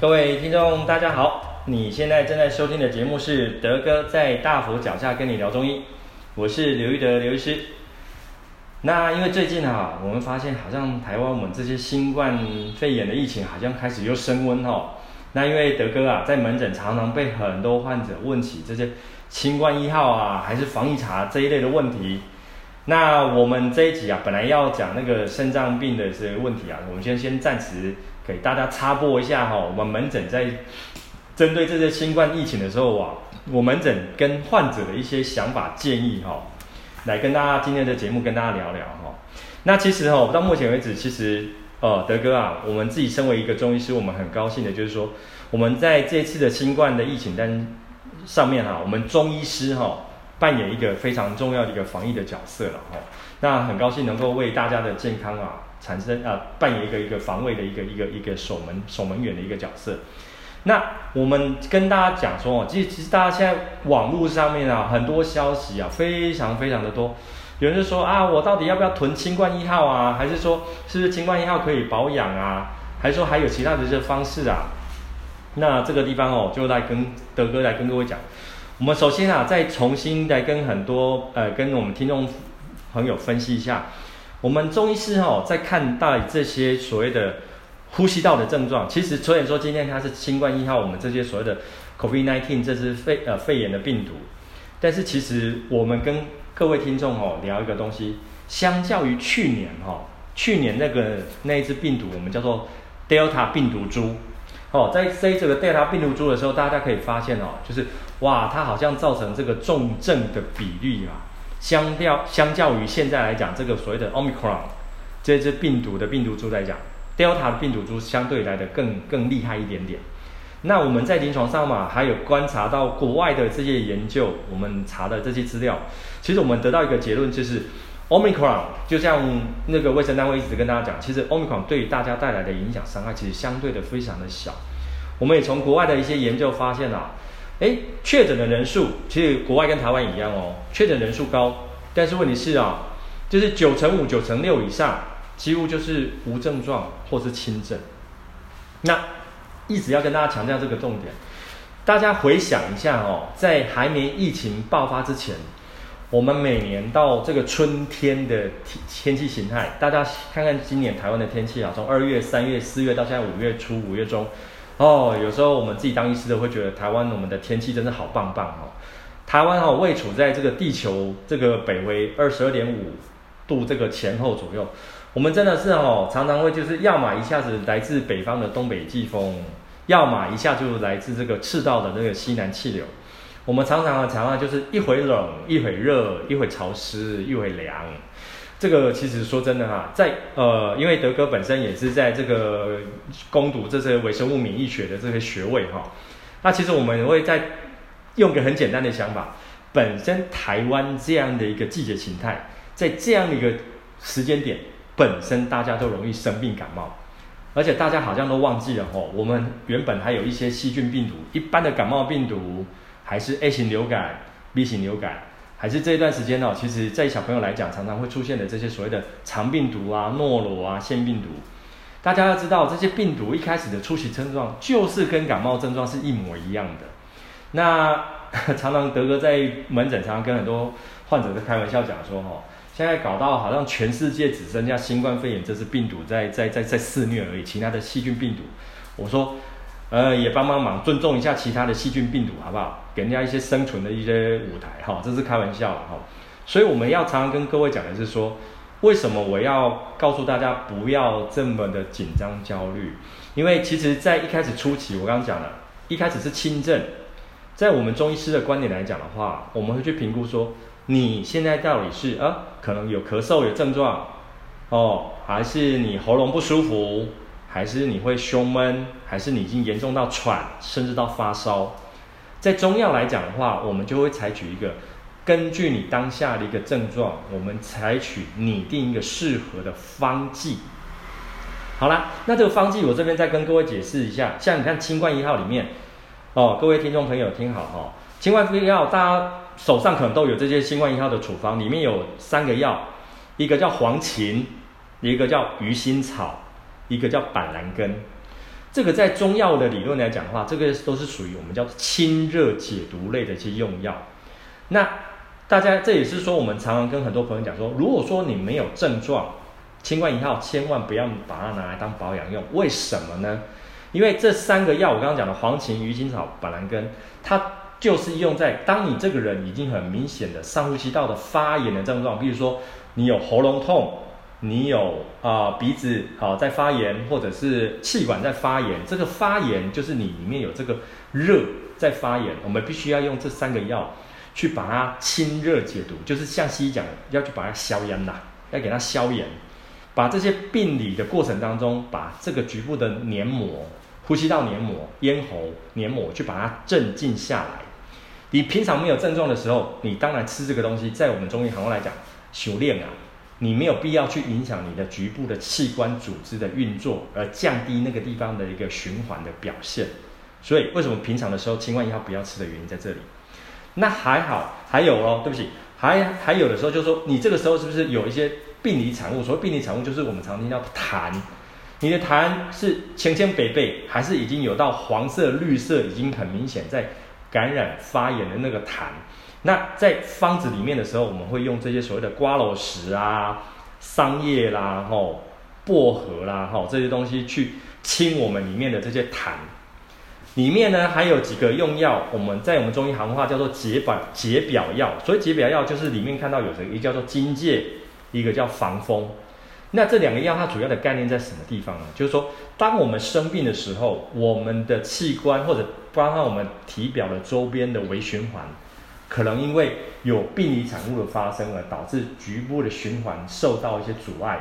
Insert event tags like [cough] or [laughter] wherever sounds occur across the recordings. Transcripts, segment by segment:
各位听众，大家好！你现在正在收听的节目是德哥在大佛脚下跟你聊中医，我是刘玉德刘医师。那因为最近啊，我们发现好像台湾我们这些新冠肺炎的疫情好像开始又升温哦。那因为德哥啊，在门诊常常被很多患者问起这些清冠一号啊，还是防疫查这一类的问题。那我们这一集啊，本来要讲那个肾脏病的这些问题啊，我们先先暂时给大家插播一下哈。我们门诊在针对这些新冠疫情的时候啊，我门诊跟患者的一些想法建议哈，来跟大家今天的节目跟大家聊聊哈。那其实哈，到目前为止，其实呃，德哥啊，我们自己身为一个中医师，我们很高兴的就是说，我们在这次的新冠的疫情单上面哈，我们中医师哈。扮演一个非常重要的一个防疫的角色了哈，那很高兴能够为大家的健康啊产生啊扮演一个一个防卫的一个一个一个守门守门员的一个角色。那我们跟大家讲说哦，其实其实大家现在网络上面啊很多消息啊非常非常的多，有人就说啊我到底要不要囤清冠一号啊，还是说是不是清冠一号可以保养啊，还是说还有其他的这些方式啊？那这个地方哦就来跟德哥来跟各位讲。我们首先啊，再重新来跟很多呃，跟我们听众朋友分析一下，我们中医师哈，在看待这些所谓的呼吸道的症状，其实虽然说今天它是新冠一号，我们这些所谓的 COVID-19 这是肺呃肺炎的病毒，但是其实我们跟各位听众哦聊一个东西，相较于去年哈，去年那个那一只病毒，我们叫做 Delta 病毒株。哦，在塞这个 Delta 病毒株的时候，大家可以发现哦，就是哇，它好像造成这个重症的比例啊，相较相较于现在来讲，这个所谓的 Omicron 这只病毒的病毒株来讲，Delta 的病毒株相对来的更更厉害一点点。那我们在临床上嘛，还有观察到国外的这些研究，我们查的这些资料，其实我们得到一个结论就是。Omicron 就像那个卫生单位一直跟大家讲，其实 Omicron 对于大家带来的影响伤害其实相对的非常的小。我们也从国外的一些研究发现啊，诶，确诊的人数其实国外跟台湾一样哦，确诊人数高，但是问题是啊，就是九成五、九成六以上，几乎就是无症状或是轻症。那一直要跟大家强调这个重点，大家回想一下哦，在还没疫情爆发之前。我们每年到这个春天的天天气形态，大家看看今年台湾的天气啊，从二月、三月、四月到现在五月初、五月中，哦，有时候我们自己当医师的会觉得台湾我们的天气真的好棒棒哦。台湾哦，位处在这个地球这个北纬二十二点五度这个前后左右，我们真的是哦，常常会就是要么一下子来自北方的东北季风，要么一下就来自这个赤道的这个西南气流。我们常常的常常就是一会冷，一会热，一会潮湿，一会凉。这个其实说真的哈，在呃，因为德哥本身也是在这个攻读这些微生物免疫学的这些学位哈。那其实我们会在用个很简单的想法，本身台湾这样的一个季节形态，在这样一个时间点，本身大家都容易生病感冒，而且大家好像都忘记了哈，我们原本还有一些细菌病毒，一般的感冒病毒。还是 A 型流感、B 型流感，还是这一段时间呢？其实，在小朋友来讲，常常会出现的这些所谓的肠病毒啊、诺罗啊、腺病毒，大家要知道，这些病毒一开始的初期症状就是跟感冒症状是一模一样的。那 [laughs] 常常德哥在门诊常常跟很多患者在开玩笑讲说，哈，现在搞到好像全世界只剩下新冠肺炎这支病毒在在在在肆虐而已，其他的细菌病毒，我说。呃，也帮帮忙，尊重一下其他的细菌病毒，好不好？给人家一些生存的一些舞台，哈，这是开玩笑，哈。所以我们要常常跟各位讲的是说，为什么我要告诉大家不要这么的紧张焦虑？因为其实，在一开始初期，我刚刚讲了，一开始是轻症，在我们中医师的观点来讲的话，我们会去评估说，你现在到底是啊，可能有咳嗽有症状，哦，还是你喉咙不舒服？还是你会胸闷，还是你已经严重到喘，甚至到发烧？在中药来讲的话，我们就会采取一个根据你当下的一个症状，我们采取拟定一个适合的方剂。好啦，那这个方剂我这边再跟各位解释一下。像你看清冠一号里面，哦，各位听众朋友听好哦，清冠一号大家手上可能都有这些清冠一号的处方，里面有三个药，一个叫黄芩，一个叫鱼腥草。一个叫板蓝根，这个在中药的理论来讲的话，这个都是属于我们叫清热解毒类的一些用药。那大家这也是说，我们常常跟很多朋友讲说，如果说你没有症状，清冠一号千万不要把它拿来当保养用。为什么呢？因为这三个药，我刚刚讲的黄芩、鱼腥草、板蓝根，它就是用在当你这个人已经很明显的上呼吸道的发炎的症状，比如说你有喉咙痛。你有啊、鼻子好、在发炎，或者是气管在发炎，这个发炎就是你里面有这个热在发炎，我们必须要用这三个药去把它清热解毒，就是像西医讲，要去把它消炎呐，要给它消炎，把这些病理的过程当中，把这个局部的黏膜、呼吸道黏膜、咽喉黏膜去把它镇静下来。你平常没有症状的时候，你当然吃这个东西，在我们中医行话来讲，修炼啊。你没有必要去影响你的局部的器官组织的运作，而降低那个地方的一个循环的表现。所以，为什么平常的时候千万一号不要吃的原因在这里。那还好，还有哦，对不起，还还有的时候就是说，你这个时候是不是有一些病理产物？所谓病理产物，就是我们常听到痰。你的痰是浅浅白白，还是已经有到黄色、绿色，已经很明显在感染发炎的那个痰？那在方子里面的时候，我们会用这些所谓的瓜蒌石啊、桑叶啦、吼薄荷啦、吼这些东西去清我们里面的这些痰。里面呢还有几个用药，我们在我们中医行话叫做解表解表药。所以解表药就是里面看到有这个，一个叫做荆芥，一个叫防风。那这两个药它主要的概念在什么地方呢？就是说，当我们生病的时候，我们的器官或者包括我们体表的周边的微循环。可能因为有病理产物的发生而导致局部的循环受到一些阻碍，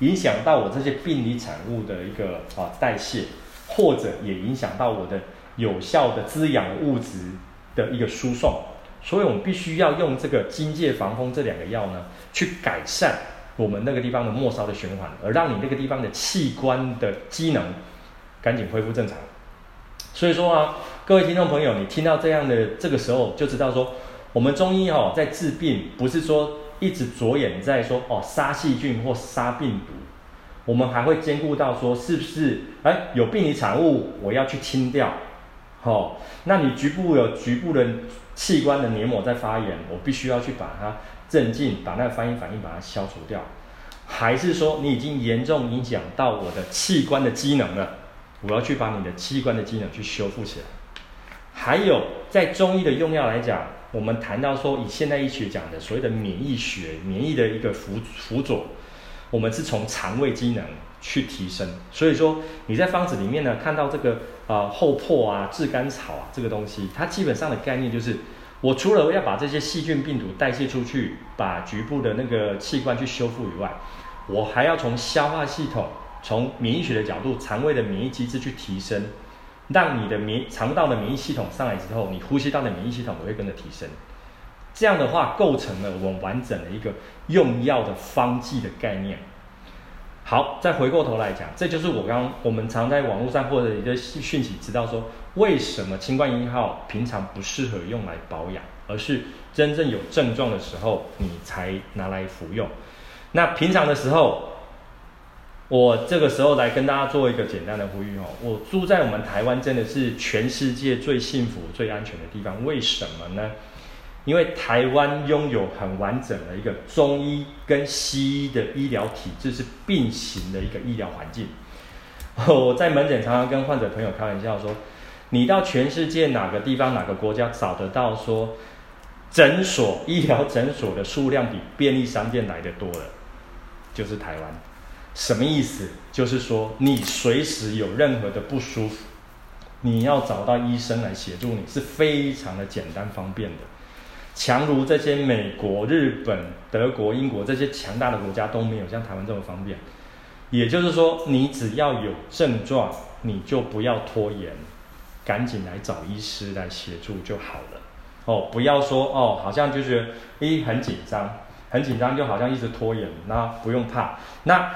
影响到我这些病理产物的一个啊代谢，或者也影响到我的有效的滋养物质的一个输送，所以我们必须要用这个荆芥防风这两个药呢，去改善我们那个地方的末梢的循环，而让你那个地方的器官的机能赶紧恢复正常。所以说啊，各位听众朋友，你听到这样的这个时候，就知道说，我们中医哦，在治病不是说一直着眼在说哦杀细菌或杀病毒，我们还会兼顾到说是不是哎有病理产物，我要去清掉，哦，那你局部有局部的器官的黏膜在发炎，我必须要去把它镇静，把那个发炎反应把它消除掉，还是说你已经严重影响到我的器官的机能了？我要去把你的器官的机能去修复起来。还有，在中医的用药来讲，我们谈到说，以现代医学讲的所谓的免疫学、免疫的一个辅辅佐，我们是从肠胃机能去提升。所以说，你在方子里面呢，看到这个啊厚朴啊、炙甘草啊这个东西，它基本上的概念就是，我除了要把这些细菌病毒代谢出去，把局部的那个器官去修复以外，我还要从消化系统。从免疫学的角度，肠胃的免疫机制去提升，让你的免肠道的免疫系统上来之后，你呼吸道的免疫系统也会跟着提升。这样的话，构成了我们完整的一个用药的方剂的概念。好，再回过头来讲，这就是我刚我们常在网络上或者一个讯息知道说，为什么清冠一号平常不适合用来保养，而是真正有症状的时候你才拿来服用。那平常的时候。我这个时候来跟大家做一个简单的呼吁哦，我住在我们台湾真的是全世界最幸福、最安全的地方。为什么呢？因为台湾拥有很完整的一个中医跟西医的医疗体制是并行的一个医疗环境。我在门诊常常跟患者朋友开玩笑说，你到全世界哪个地方、哪个国家找得到说诊所、医疗诊所的数量比便利商店来得多的，就是台湾。什么意思？就是说，你随时有任何的不舒服，你要找到医生来协助你，是非常的简单方便的。强如这些美国、日本、德国、英国这些强大的国家都没有像台湾这么方便。也就是说，你只要有症状，你就不要拖延，赶紧来找医师来协助就好了。哦，不要说哦，好像就觉得诶很紧张，很紧张，就好像一直拖延。那不用怕，那。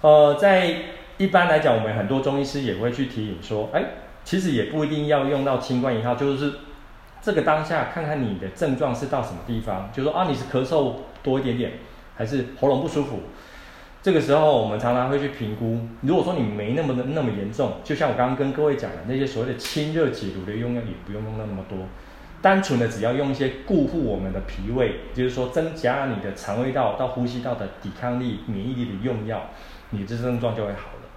呃，在一般来讲，我们很多中医师也会去提醒说，哎，其实也不一定要用到清冠一号，就是这个当下看看你的症状是到什么地方，就说啊，你是咳嗽多一点点，还是喉咙不舒服，这个时候我们常常会去评估，如果说你没那么的那么严重，就像我刚刚跟各位讲的那些所谓的清热解毒的用药，也不用用那么多，单纯的只要用一些固护我们的脾胃，就是说增加你的肠胃道到呼吸道的抵抗力、免疫力的用药，你这症状就会好了。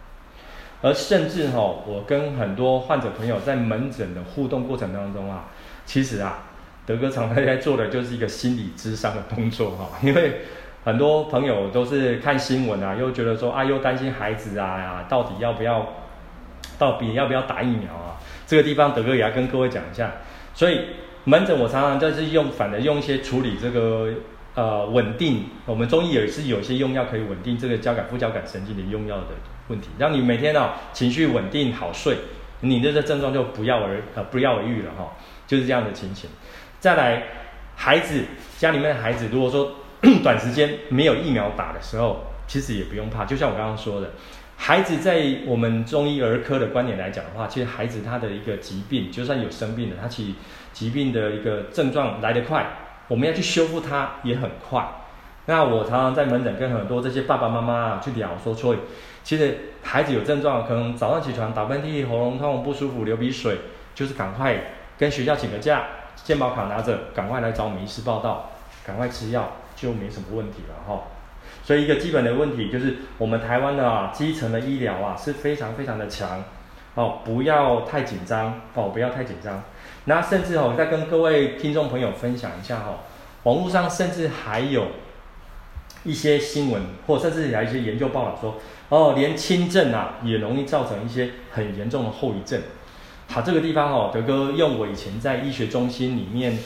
而甚至哈，我跟很多患者朋友在门诊的互动过程当中啊，其实啊，德哥常常在做的就是一个心理咨商的动作哈，[laughs] 因为很多朋友都是看新闻啊，又觉得说啊，又担心孩子啊，到底要不要，到底要不要打疫苗啊？这个地方德哥也要跟各位讲一下。所以门诊我常常就是用，反而用一些处理这个呃稳定，我们中医也是有些用药可以稳定这个交感副交感神经的用药的。问题，让你每天哦情绪稳定好睡，你这症状就不药而呃不药而愈了哈、哦，就是这样的情形。再来，孩子家里面的孩子，如果说短时间没有疫苗打的时候，其实也不用怕。就像我刚刚说的，孩子在我们中医儿科的观点来讲的话，其实孩子他的一个疾病，就算有生病了，他其疾病的一个症状来得快，我们要去修复它也很快。那我常常在门诊跟很多这些爸爸妈妈去聊说，所以其实孩子有症状，可能早上起床打喷嚏、喉咙痛、不舒服、流鼻水，就是赶快跟学校请个假，健保卡拿着，赶快来找我们医师报到，赶快吃药就没什么问题了哈。所以一个基本的问题就是，我们台湾的啊基层的医疗啊是非常非常的强哦，不要太紧张哦，不要太紧张。那甚至哦，再跟各位听众朋友分享一下哈，网络上甚至还有。一些新闻，或甚至还有一些研究报道说，哦，连轻症啊也容易造成一些很严重的后遗症。好，这个地方哦，德哥用我以前在医学中心里面，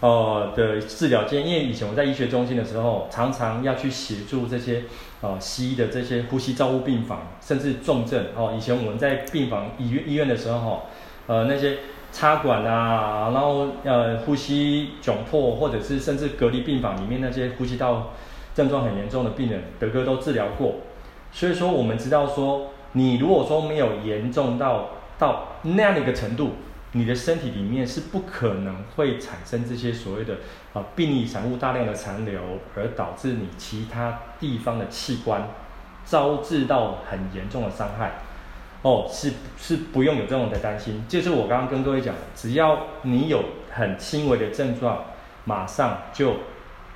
呃的治疗经验，因为以前我在医学中心的时候，常常要去协助这些呃西医的这些呼吸照护病房，甚至重症哦。以前我们在病房医院医院的时候，呃那些插管啊，然后呃呼吸窘迫，或者是甚至隔离病房里面那些呼吸道。症状很严重的病人，德哥都治疗过，所以说我们知道说，你如果说没有严重到到那样的一个程度，你的身体里面是不可能会产生这些所谓的啊病理产物大量的残留，而导致你其他地方的器官招致到很严重的伤害。哦，是是不用有这种的担心，就是我刚刚跟各位讲，只要你有很轻微的症状，马上就。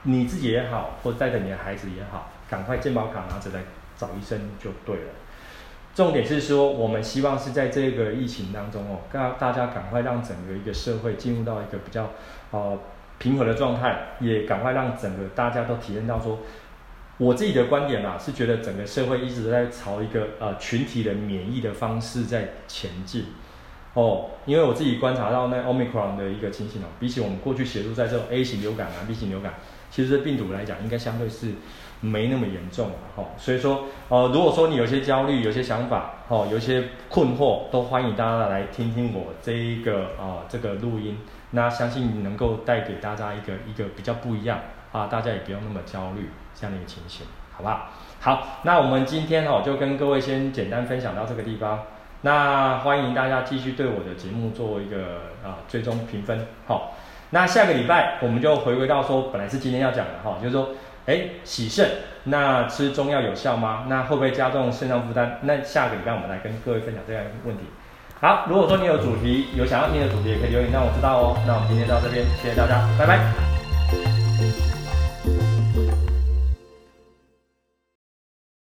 你自己也好，或带着你的孩子也好，赶快健保卡拿着来找医生就对了。重点是说，我们希望是在这个疫情当中哦，大大家赶快让整个一个社会进入到一个比较呃平和的状态，也赶快让整个大家都体验到说，我自己的观点啊，是觉得整个社会一直在朝一个呃群体的免疫的方式在前进。哦，因为我自己观察到那 Omicron 的一个情形哦，比起我们过去协助在这种 A 型流感啊、B 型流感。其实这病毒来讲，应该相对是没那么严重的哈。所以说，呃，如果说你有些焦虑、有些想法，哦，有些困惑，都欢迎大家来听听我这一个啊、呃、这个录音。那相信能够带给大家一个一个比较不一样啊，大家也不用那么焦虑这样的一个情形，好不好？好，那我们今天哦就跟各位先简单分享到这个地方。那欢迎大家继续对我的节目做一个啊最终评分，好。那下个礼拜我们就回归到说，本来是今天要讲的哈，就是说，哎，洗肾，那吃中药有效吗？那会不会加重肾脏负担？那下个礼拜我们来跟各位分享这样一个问题。好，如果说你有主题，有想要听的主题，也可以留言让我知道哦。那我们今天到这边，谢谢大家，拜拜。